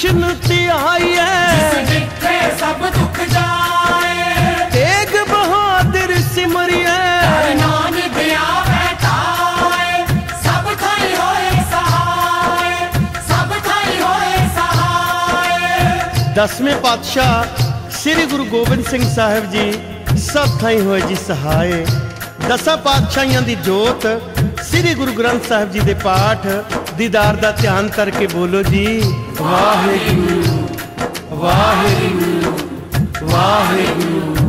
ਕ੍ਰਿਸ਼ਨ ਧਿਆਈਐ ਜਿੱਥੇ ਸਭ ਦੁੱਖ ਜਾਏ। ਤੇਗ ਬਹਾਦਰ ਸਿਮਰਿਐ। ਨਾਨਕ ਆਵੇ ਤਾਏ ਸਭ ਥਾਈ ਹੋਏ ਸਹਾਏ। ਸਭ ਥਾਈ ਹੋਏ ਸਹਾਏ। ਦਸਵੇਂ ਪਾਤਸ਼ਾਹ ਸ੍ਰੀ ਗੁਰੂ ਗੋਬਿੰਦ ਸਿੰਘ ਸਾਹਿਬ ਜੀ ਸਭ ਥਾਈ ਹੋਏ ਜੀ ਸਹਾਏ। ਦਸਾਂ ਪਾਤਸ਼ਾਹੀਆਂ ਦੀ ਜੋਤ ਸ੍ਰੀ ਗੁਰੂ ਗ੍ਰੰਥ ਸਾਹਿਬ ਜੀ ਦੇ ਪਾਠ ਦੀਦਾਰ ਦਾ ਧਿਆਨ ਕਰਕੇ ਬੋਲੋ ਜੀ। ਵਾਹਿਗੁਰੂ ਵਾਹਿਗੁਰੂ ਵਾਹਿਗੁਰੂ।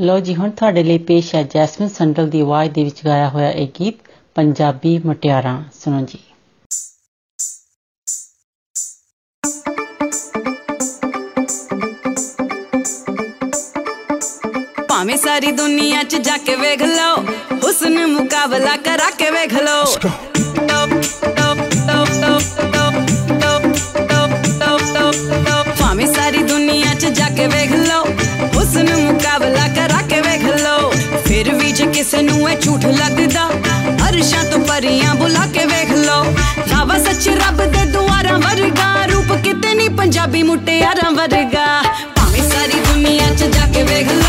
ਲੋ ਜੀ ਹੁਣ ਤੁਹਾਡੇ ਲਈ ਪੇਸ਼ ਹੈ ਜੈਸਮਿਨ ਸੰਡਲ ਦੀ ਆਵਾਜ਼ ਦੇ ਵਿੱਚ ਗਾਇਆ ਹੋਇਆ ਇਹ ਗੀਤ ਪੰਜਾਬੀ ਮਟਿਆਰਾਂ। ਸੁਣੋ ਜੀ। ਭਾਵੇਂ ਸਾਰੀ ਦੁਨੀਆ 'ਚ ਜਾ ਕੇ ਵੇਖ ਲਓ ਹੁਸਨ ਮੁਕਾਬਲਾ ਕਰਾ ਕੇ ਵੇਖ ਲਓ। झूठ लगदा। हर्षा तो परिया बुला के वेख लो। रावा सच रब दे दुआरा वरगा। रूप कितनी पंजाबी मुटे यार वरगा। भावे सारी दुनिया च जाके वेख लो।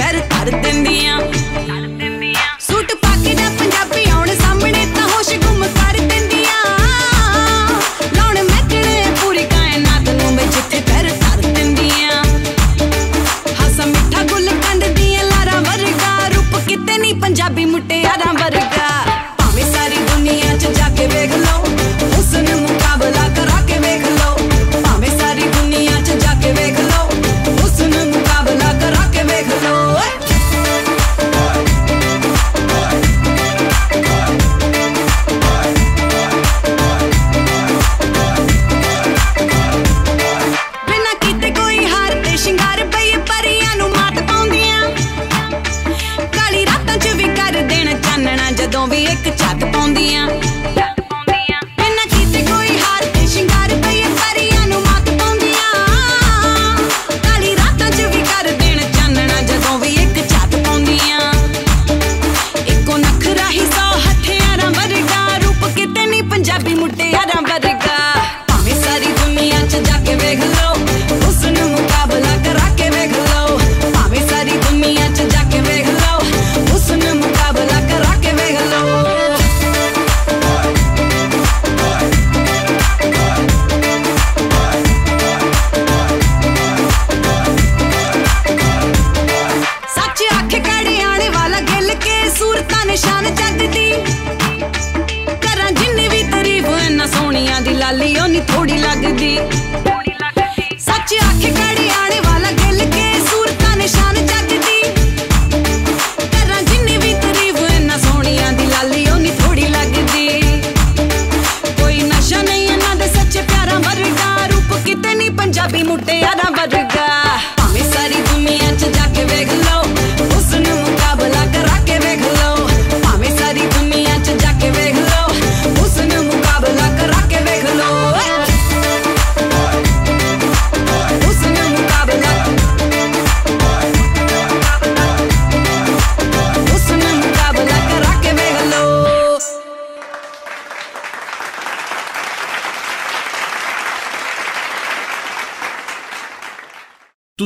कर कर देंदियां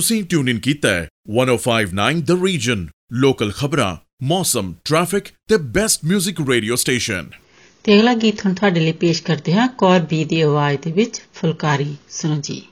ਤੁਸੀਂ ਟਿਊਨ ਇਨ ਕੀਤਾ ਹੈ। 1059 ਦ ਰੀਜਨ ਲੋਕਲ ਖਬਰਾਂ ਮੌਸਮ ਟ੍ਰੈਫਿਕ ਤੇ ਬੈਸਟ 뮤직 ਰੇਡੀਓ ਸਟੇਸ਼ਨ ਤੇ ਅਗਲਾ ਗੀਤ ਹੁਣ ਤੁਹਾਡੇ ਲਈ ਪੇਸ਼ ਕਰਦੇ ਹਾਂ। ਕੌਰ ਬੀ ਦੀ ਆਵਾਜ਼ ਦੇ ਵਿੱਚ ਫੁਲਕਾਰੀ ਸੁਣੋ ਜੀ।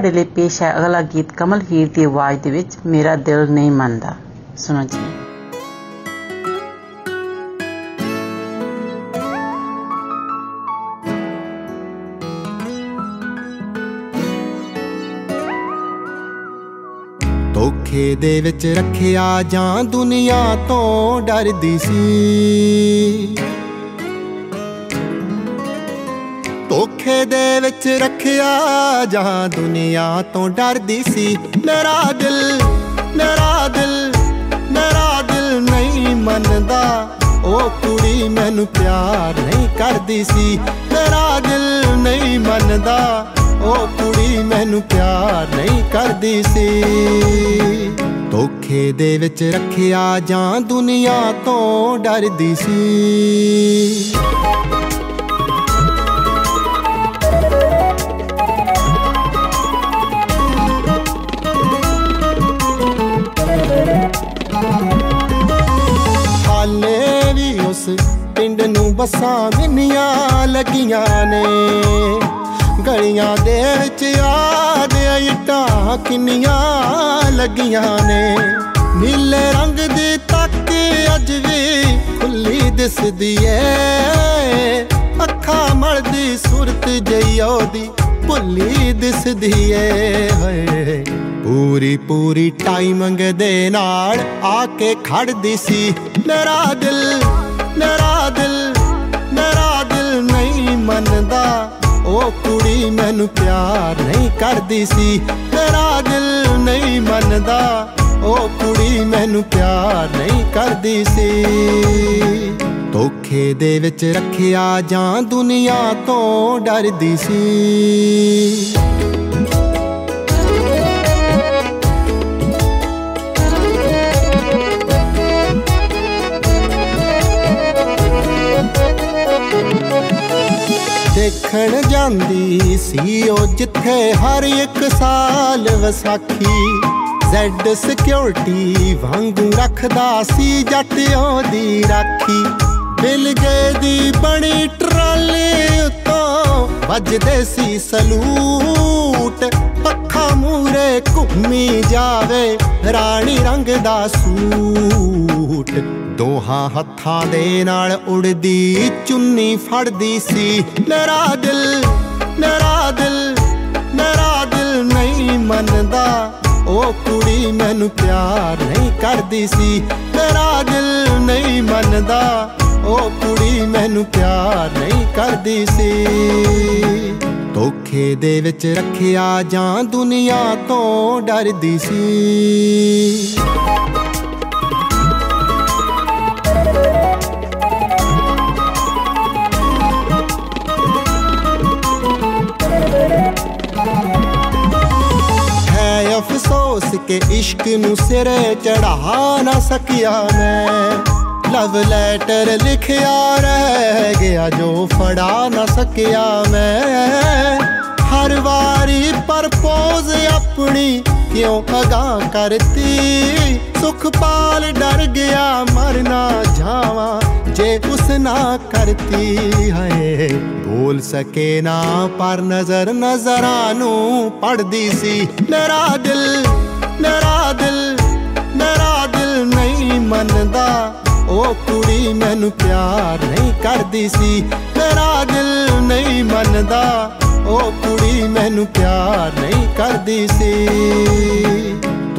ਤੁਹਾਡੇ ਲਈ ਪੇਸ਼ ਹੈ ਅਗਲਾ ਗੀਤ ਕਮਲ ਹੀਰ ਦੀ ਆਵਾਜ਼ ਦੇ ਵਿੱਚ, ਮੇਰਾ ਦਿਲ ਨਹੀਂ ਮੰਨਦਾ। ਸੁਣੋ ਜੀ। ਧੋਖੇ ਦੇ ਵਿੱਚ ਰੱਖਿਆ ਜਾਂ ਦੁਨੀਆ ਤੋਂ ਡਰਦੀ ਸੀ। ਧੋਖੇ ਦੇ ਵਿੱਚ ਰੱਖਿਆ ਜਾਂ ਦੁਨੀਆ ਤੋਂ ਡਰਦੀ ਸੀ। ਮੇਰਾ ਦਿਲ ਮੇਰਾ ਦਿਲ ਮੇਰਾ ਦਿਲ ਨਹੀਂ ਮੰਨਦਾ। ਉਹ ਕੁੜੀ ਮੈਨੂੰ ਪਿਆਰ ਨਹੀਂ ਕਰਦੀ ਸੀ। ਮੇਰਾ ਦਿਲ ਨਹੀਂ ਮੰਨਦਾ। ਉਹ ਕੁੜੀ ਮੈਨੂੰ ਪਿਆਰ ਨਹੀਂ ਕਰਦੀ ਸੀ। ਧੋਖੇ ਦੇ ਵਿੱਚ ਰੱਖਿਆ ਜਾਂ ਦੁਨੀਆ ਤੋਂ ਡਰਦੀ ਸੀ। ਪਿੰਡ ਨੂੰ ਬੱਸਾਂ ਮਿੰਨੀਆਂ ਲੱਗੀਆਂ ਨੇ। ਗਲੀਆਂ ਦੇ ਵਿੱਚ ਯਾਦ ਇੱਟਾਂ ਕਿੰਨੀਆਂ ਲੱਗੀਆਂ ਨੇ। ਨੀਲੇ ਰੰਗ ਦੀ ਤੱਕ ਅੱਜ ਵੀ ਖੁੱਲੀ ਦਿਸਦੀ ਏ। ਅੱਖਾਂ ਮਲਦੀ ਸੁਰਤ ਜਈ ਉਹਦੀ, ਭੁੱਲੀ ਦਿਸਦੀ ਏ। ਹਏ, ਪੂਰੀ ਪੂਰੀ ਟਾਈਮਿੰਗ ਦੇ ਨਾਲ ਆ ਕੇ ਖੜਦੀ ਸੀ। ਮੇਰਾ ਦਿਲ ਮੇਰਾ ਦਿਲ ਮੇਰਾ ਦਿਲ ਨਹੀਂ ਮੰਨਦਾ। ਉਹ ਕੁੜੀ ਮੈਨੂੰ ਪਿਆਰ ਨਹੀਂ ਕਰਦੀ ਸੀ। ਮੇਰਾ ਦਿਲ ਨਹੀਂ ਮੰਨਦਾ। ਉਹ ਕੁੜੀ ਮੈਨੂੰ ਪਿਆਰ ਨਹੀਂ ਕਰਦੀ ਸੀ। ਧੋਖੇ ਦੇ ਵਿੱਚ ਰੱਖਿਆ ਜਾਂ ਦੁਨੀਆ ਤੋਂ ਡਰਦੀ ਸੀ। ਦੇਖਣ ਜਾਂਦੀ ਸੀ ਉਹ ਜਿੱਥੇ ਹਰ ਇੱਕ ਸਾਲ ਵਿਸਾਖੀ। ਜ਼ੈਡ ਸਿਕਿਉਰਿਟੀ ਵਾਂਗੂ ਰੱਖਦਾ ਸੀ ਜੱਟ ਉਹਦੀ ਰਾਖੀ। ਬਿਲ ਗਏ ਦੀ ਬਣੀ ਟਰਾਲੀ ਉਤੋਂ ਵੱਜਦੇ ਸੀ ਸਲੂਟ। ਅੱਖਾਂ ਮੂਰੇ ਘੁੰਮੀ ਜਾਵੇ ਰਾਣੀ ਰੰਗ ਦਾ ਸੂਟ। ਦੋਹਾਂ ਹੱਥਾਂ ਦੇ ਨਾਲ ਉੜਦੀ ਚੁੰਨੀ ਫੜਦੀ ਸੀ। ਮੇਰਾ ਦਿਲ ਮੇਰਾ ਦਿਲ ਮੇਰਾ ਦਿਲ ਨਹੀਂ ਮੰਨਦਾ। ਉਹ ਕੁੜੀ ਮੈਨੂੰ ਪਿਆਰ ਨਹੀਂ ਕਰਦੀ ਸੀ। ਮੇਰਾ ਦਿਲ ਨਹੀਂ ਮੰਨਦਾ। ਉਹ ਕੁੜੀ ਮੈਨੂੰ ਪਿਆਰ ਨਹੀਂ ਕਰਦੀ ਸੀ। ਧੋਖੇ ਦੇ ਵਿੱਚ ਰੱਖਿਆ ਜਾਂ ਦੁਨੀਆ ਤੋਂ ਡਰਦੀ ਸੀ। ਅਫਸੋਸ ਕਿ ਇਸ਼ਕ ਨੂੰ ਸਿਰੇ ਚੜਾ ਨਾ ਸਕਿਆ ਮੈਂ। ਲਵ ਲੈਟਰ ਲਿਖਿਆ ਰਹਿ ਗਿਆ ਜੋ ਫੜਾ ਨਾ ਸਕਿਆ ਮੈਂ। ਹਰ ਵਾਰੀ ਪਰਪੋਜ਼ ਆਪਣੀ ਕਿਉਂ ਅਗਾ ਕਰਤੀ? ਸੁਖਪਾਲ ਡਰ ਗਿਆ ਮਰ ਨਾ ਜਾਵਾਂ। ਜੇ ਉਸ ਨਾ ਕਰਤੀ ਹੈ ਬੋਲ ਸਕੇ ਨਾ, ਪਰ ਨਜ਼ਰ ਨਜ਼ਰਾਂ ਨੂੰ ਪੜਦੀ ਸੀ। ਮੇਰਾ ਦਿਲ ਮੇਰਾ ਦਿਲ ਮੇਰਾ ਦਿਲ ਨਹੀਂ ਮੰਨਦਾ। ਉਹ ਕੁੜੀ ਮੈਨੂੰ ਪਿਆਰ ਨਹੀਂ ਕਰਦੀ ਸੀ। ਮੇਰਾ ਦਿਲ ਨਹੀਂ ਮੰਨਦਾ। ਉਹ ਕੁੜੀ ਮੈਨੂੰ ਪਿਆਰ ਨਹੀਂ ਕਰਦੀ ਸੀ।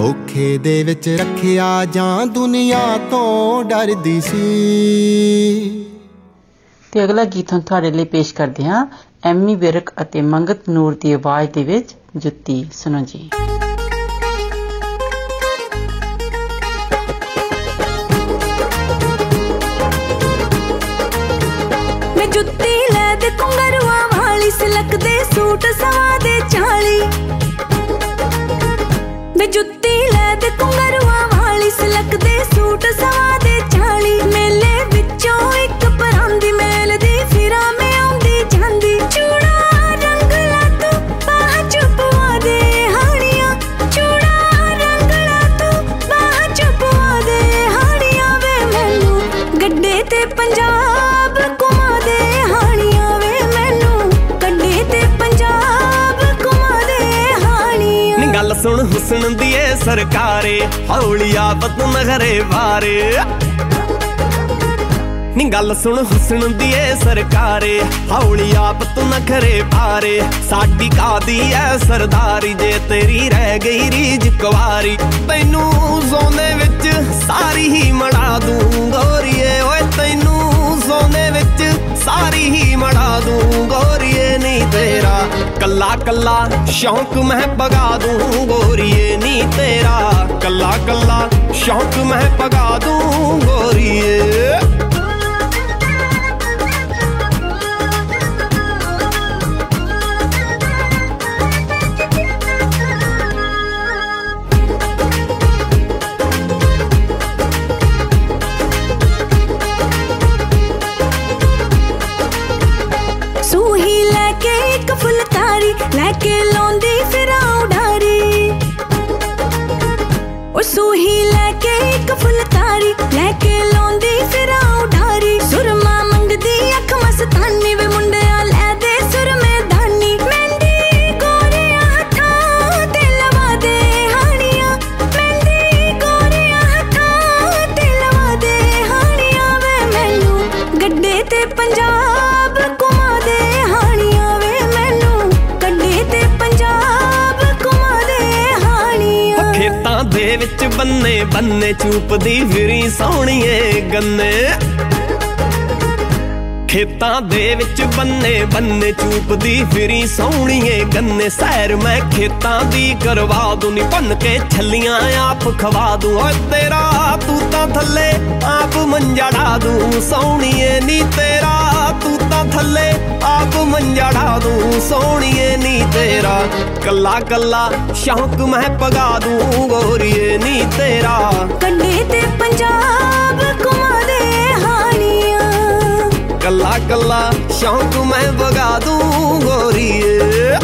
ਧੋਖੇ ਦੇ ਵਿੱਚ ਰੱਖਿਆ ਜਾਂ ਦੁਨੀਆ ਤੋਂ ਡਰਦੀ ਸੀ। ਤੇ ਅਗਲਾ ਗੀਤ ਹੁਣ ਤੁਹਾਡੇ ਲਈ ਪੇਸ਼ ਕਰਦੇ ਹਾਂ। ਐਮੀ ਵਿਰਕ ਅਤੇ ਮੰਗਤ ਨੂਰ ਦੀ ਆਵਾਜ਼ ਦੇ ਵਿੱਚ ਜੁੱਤੀ। ਸੁਣੋ ਜੀ। ਮੈਂ ਜੁੱਤੀ ਲੈ ਦੇ ਕੁੰਗਰੂਆਂ ਵਾਲੀ ਸਿਲਕ ਦੇ ਸੂਟ ਸਵਾ ਦੇ ਚਾਲੀ। ਮੈਂ ਜੁੱਤੀ ਹੁਸਨ ਦੀ ਏ ਸਰਕਾਰੇ ਹੌਲੀ ਆਫਤ ਨਗਰੇ ਵਾਰੇ ਨੀ ਗੱਲ ਸੁਣ ਹੁਸਨ ਦੀ ਏ ਸਰਕਾਰੇ ਹੌਲੀ ਆਪ ਤੂੰ ਨਖਰੇ ਪਾਰੇ ਸਾਡੀ ਕਾਦੀ ਐ ਸਰਦਾਰੀ ਜੇ ਤੇਰੀ ਰਹਿ ਗਈ ਰੀਜ ਕੁਵਾਰੀ ਤੈਨੂੰ ਸੋਨੇ ਵਿੱਚ ਸਾਰੀ ਹੀ ਮੜਾ ਦੂੰ ਗੋਰੀਏ ਓਏ ਤੈਨੂੰ ਸੋਨੇ ਵਿੱਚ ਸਾਰੀ ਹੀ ਮੜਾ ਦੂੰ, ਗੋਰੀਏ ਨਹੀਂ ਤੇਰਾ। ਕੱਲਾ ਕੱਲਾ ਸ਼ੌਂਕ ਮੈਂ ਪਗਾ ਦੂੰ, ਗੋਰੀਏ ਨਹੀਂ ਤੇਰਾ। ਕੱਲਾ ਕੱਲਾ ਸ਼ੌਂਕ ਮੈਂ ਪਗਾ ਦੂੰ, ਗੋਰੀਏ। ਕੇ ਲਾਉਂਦੀ ਫਿਰਾਂ ਉਡਾਰੀ ਉਹ ਸੂਹੀ ਲੈ ਕੇ ਇੱਕ ਫੁਲਕਾਰੀ ਬੰਨੇ ਬੰਨੇ ਚੂਪਦੀ ਫਿਰੀ ਸੋਹਣੀਏ ਗੰਨੇ। ਖੇਤਾਂ ਦੇ ਵਿੱਚ ਬੰਨੇ ਬੰਨੇ ਚੂਪਦੀ ਫਿਰੀ ਸੋਹਣੀਏ ਗੰਨੇ। ਸੈਰ ਮੈਂ ਖੇਤਾਂ ਦੀ ਕਰਵਾ ਦੂੰ, ਨੀ ਭੰਨ ਕੇ ਛੱਲੀਆਂ ਆਪ ਖਵਾ ਦੂੰ। ਓਏ ਤੇਰਾ ਤੂੰ ਤਾਂ ਥੱਲੇ ਆਪ ਮੰਜੜਾ ਦੂੰ, ਸੋਹਣੀਏ ਨੀ ਤੇਰਾ ਤੂੰ ਤਾਂ ਥੱਲੇ ਆਪ ਮੰਜੜਾ ਦੂੰ ਸੋਹਣੀਏ ਨੀ ਤੇਰਾ। ਕੱਲਾ ਕੱਲਾ ਸ਼ੌਂਕ ਮੈਂ ਪਗਾ ਦੂੰ ਗੋਰੀਏ ਨੀ ਤੇਰਾ। ਗੱਡੇ ਤੇ ਪੰਜਾਬ ਘੁਮਾ ਦੇ ਹਾਣੀਆਂ। ਕੱਲਾ ਕੱਲਾ ਸ਼ੌਂਕ ਮੈਂ ਵਗਾ ਦੂੰ ਗੋਰੀਏ।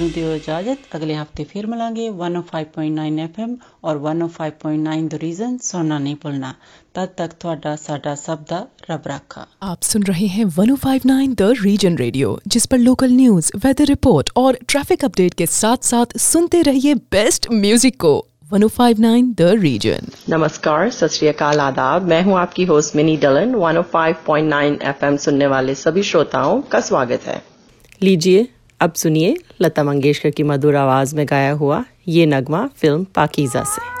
ਹੁਣ ਬਲਵਿੰਦਰ ਨੂੰ ਦਿਓ ਇਜਾਜ਼ਤ ਅਗਲੇ ਹਫਤੇ ਫਿਰ ਮਿਲਾਂਗੇ 105.9 FM ਔਰ 105.9 ਦ ਰੀਜ਼ਨ ਸੁਣਨਾ ਨਹੀਂ ਭੁੱਲਣਾ ਤਦ ਤੱਕ ਤੁਹਾਡਾ ਸਾਡਾ ਸਭ ਦਾ ਰੱਬ ਰਾਖਾ आप सुन रहे हैं 1059 द रीजन रेडियो जिस पर लोकल न्यूज वेदर रिपोर्ट और ट्रैफिक अपडेट के साथ साथ सुनते रहिए बेस्ट म्यूजिक को 1059 द रीजन नमस्कार सत श्री अकाल आदाब मैं हूं आपकी होस्ट मिनी डलन 105.9 एफएम सुनने वाले सभी श्रोताओं का स्वागत है लीजिए अब सुनिए लता मंगेशकर की मधुर आवाज़ में गाया हुआ ये नगमा फ़िल्म पाकिज़ा से।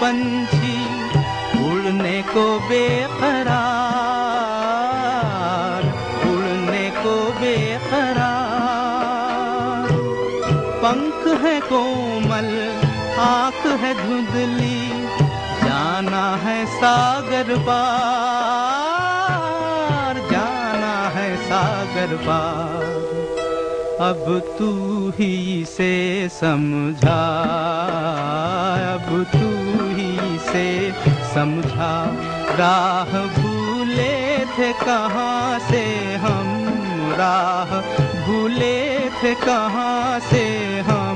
पंछी उड़ने को बेकरार उड़ने को बेकरार पंख है कोमल, आँख है धुंधली, जाना है सागर पार, जाना है सागर पार। अब तू ही से समझा, अब तू से समझा राह भूले थे कहाँ से हम? राह भूले थे कहाँ से हम?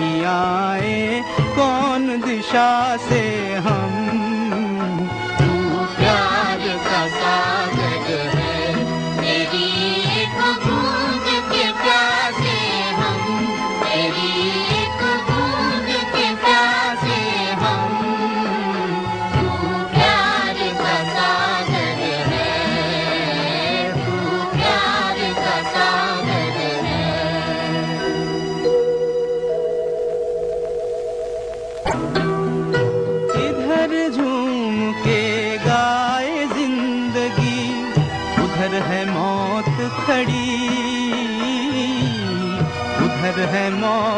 आए कौन दिशा से हम? प्यार का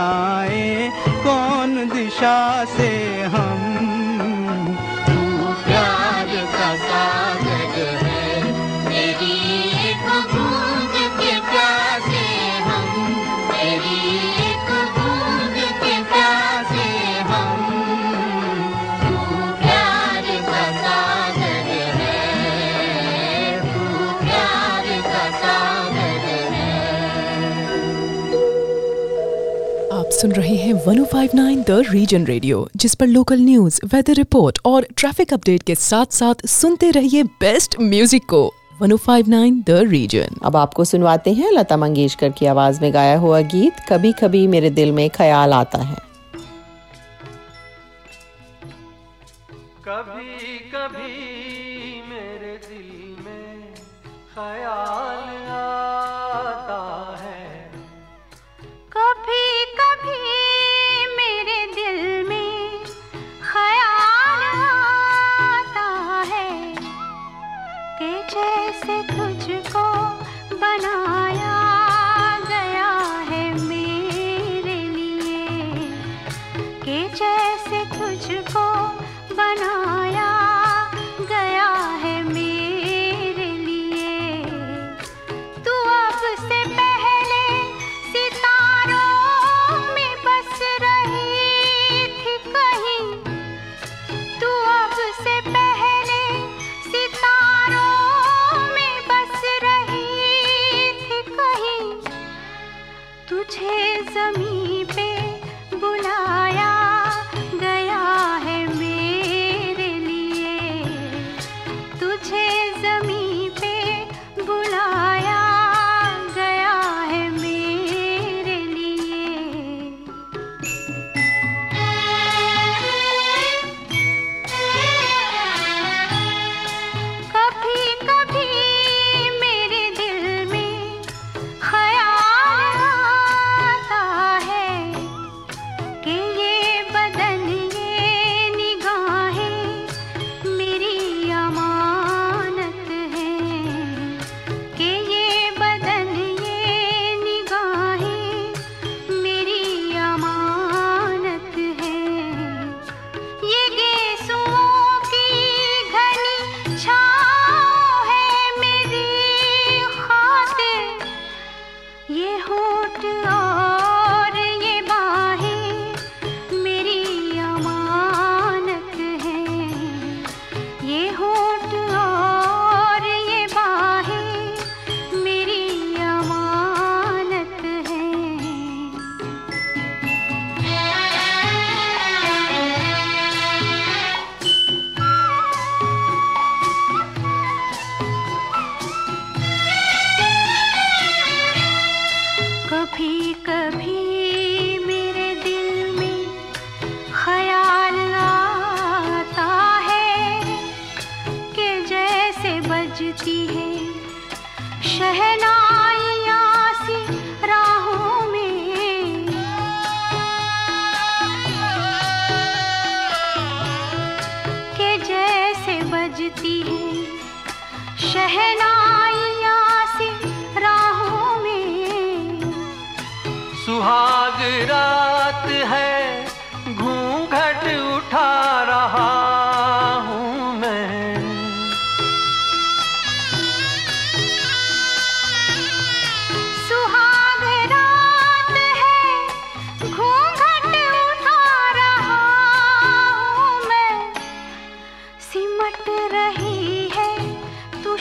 आए कौन दिशा से हम सुन रहे हैं 1059 द रीजन रेडियो जिस पर लोकल न्यूज़ वेदर रिपोर्ट और ट्रैफ़िक अपडेट के साथ साथ सुनते रहिए बेस्ट म्यूज़िक को। 1059 द रीजन अब आपको सुनवाते हैं लता मंगेशकर की आवाज़ में गाया हुआ गीत कभी कभी मेरे दिल में ख्याल आता है। कभी कभी मेरे दिल में ख्याल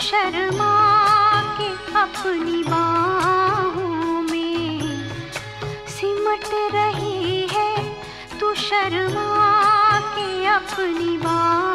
शर्मा के अपनी बाहों में सिमट रही है तू शर्मा के अपनी बाहों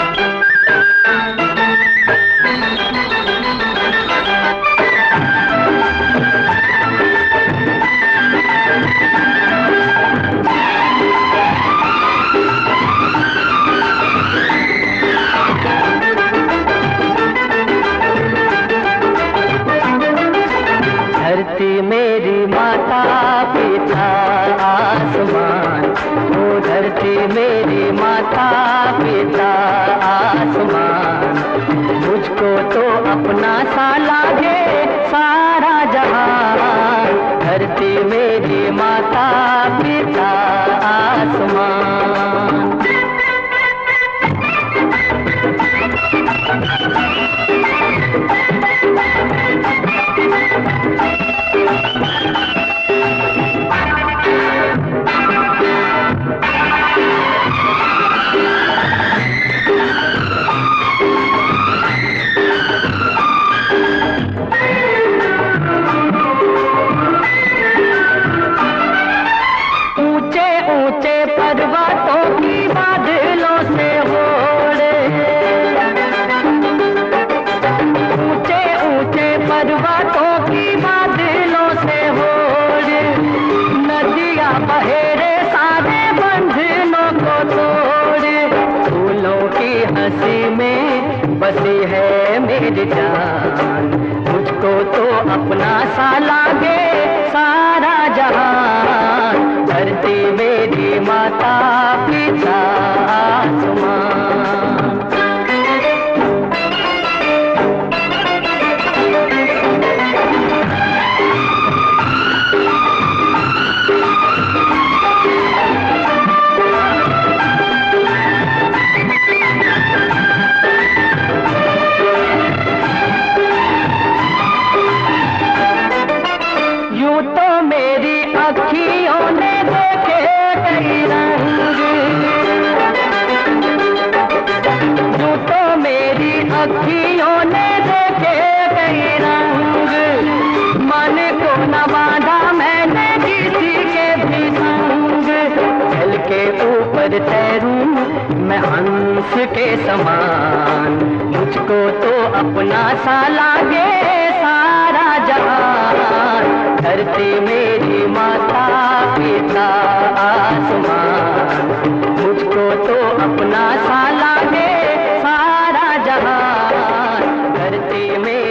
ऊपर तैरूं मैं हंस के समान। मुझको तो अपना सा लागे सारा जहान। धरती मेरी माता, पिता, आसमान। मुझको तो अपना सा लागे सारा जहान। धरती मेरी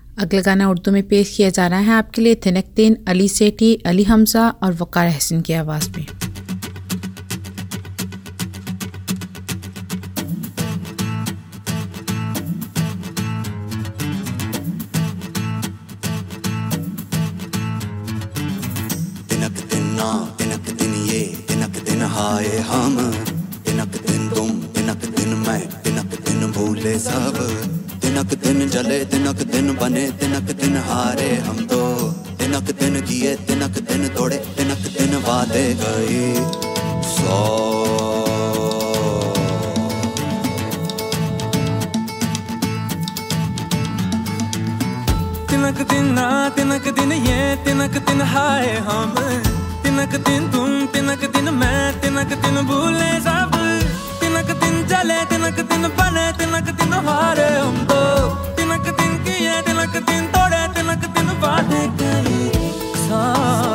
अगला गाना उर्दू में पेश किया जा रहा है। आपके लिए थिनकतीन अली सेठी, अली हमजा और वकार हसन की आवाज़ में तन्हाए हम। तिनक दिन तुम, तिनक दिन मैं, तिनक दिन भूले सब। तिनक दिन चले, तिनक दिन बने, तिनक दिन हारे हम तो। तिनक दिन किए, तिनक दिन तोड़े, तिनक दिन बाटे करी सा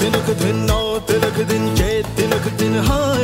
तिलक दिन नौ तिलक दिन चैत तिलक दिन हाय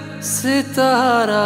सितारा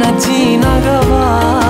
न जीना गवारा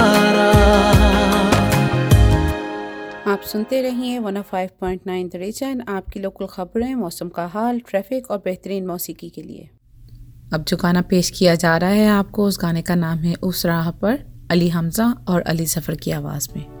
सुनते रहिए वन ऑफ़ 105.9 नाइन रीजन आपकी लोकल खबरें, मौसम का हाल ट्रैफ़िक और बेहतरीन मौसीकी के लिए। अब जो गाना पेश किया जा रहा है आपको, उस गाने का नाम है उस राह पर, अली हमजा और अली सफ़र की आवाज़ में।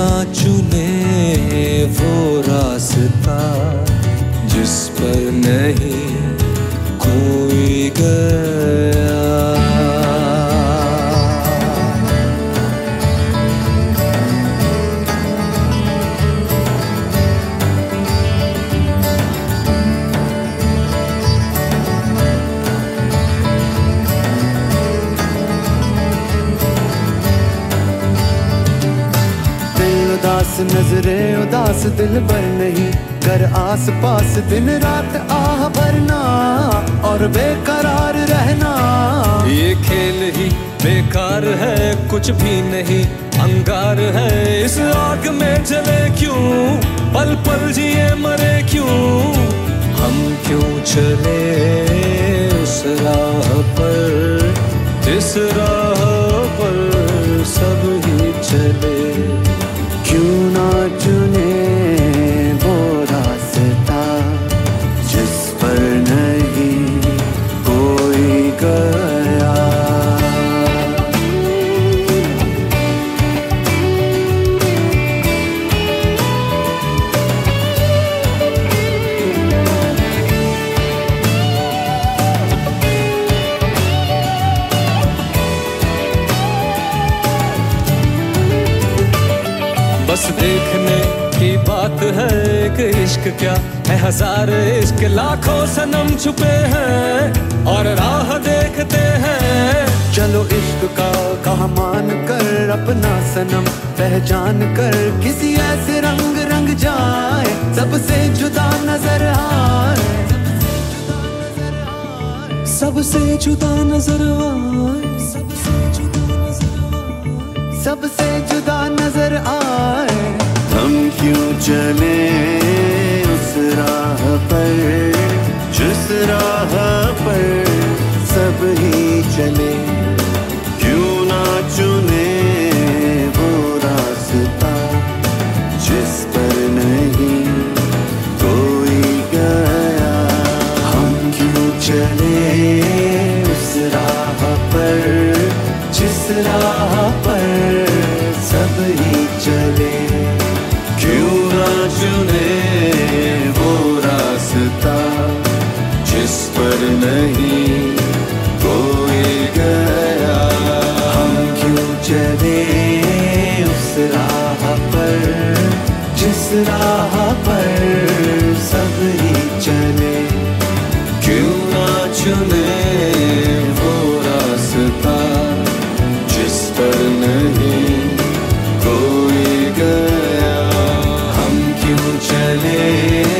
ना चुने वो रास्ता जिस पर नहीं नजरे उदास दिल पर नहीं। कर आस पास दिन रात आह भरना और बेकरार रहना। ये खेल ही बेकार है, कुछ भी नहीं। अंगार है, इस आग में जले क्यों? पल पल जिए मरे क्यों? हम क्यों चले उस राह पर? जिस राह पर सब ही चले। ना चुने इश्क क्या है हज़ार इश्क? लाखों सनम छुपे हैं और राह देखते हैं। चलो इश्क का कहा मान कर अपना सनम, पहचान कर किसी ऐसे रंग रंग जाए सबसे जुदा नज़र आए। सबसे जुदा नज़र आए। सबसे जुदा नज़र आए। हम क्यों चले उस राह पर? जिस राह पर सब ही चले, क्यों ना चुने वो रास्ता जिस पर नहीं कोई गया? हम क्यों चले उस राह पर? जिस राह क्यों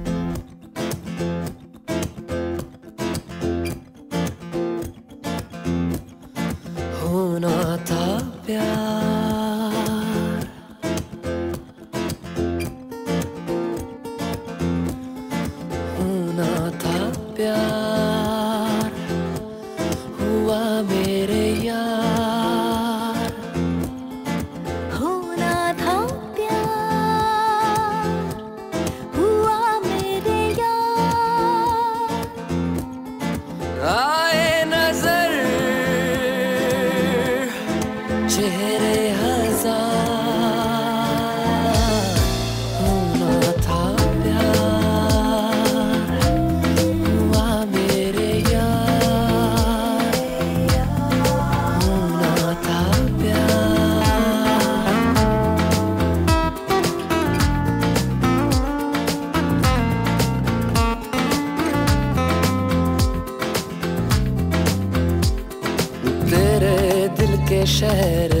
दिल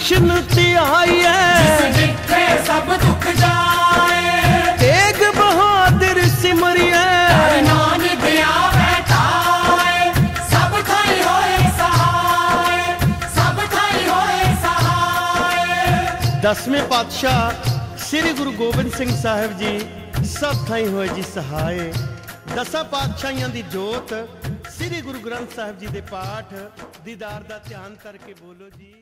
ਕ੍ਰਿਸ਼ਨ ਧਿਆਈਐ ਜਿਸ ਜਿੱਥੇ ਸਭ ਦੁੱਖ ਜਾਏ। ਤੇਗ ਬਹਾਦਰ ਸਿਮਰਿਐ। ਹਰਿ ਨਾਮ ਦਿਆ ਬੈਠਾਏ ਸਭ ਥਾਈ ਹੋਏ ਸਹਾਏ। ਸਭ ਥਾਈ ਹੋਏ ਸਹਾਏ। ਦਸਵੇਂ ਪਾਤਸ਼ਾਹ ਸ੍ਰੀ ਗੁਰੂ ਗੋਬਿੰਦ ਸਿੰਘ ਸਾਹਿਬ ਜੀ ਸਭ ਥਾਈ ਹੋਏ ਜੀ ਸਹਾਏ। ਦਸਾਂ ਪਾਤਸ਼ਾਹੀਆਂ ਦੀ ਜੋਤ ਸ੍ਰੀ ਗੁਰੂ ਗ੍ਰੰਥ ਸਾਹਿਬ ਜੀ ਦੇ ਪਾਠ ਦੀਦਾਰ ਦਾ ਧਿਆਨ ਕਰਕੇ ਬੋਲੋ ਜੀ।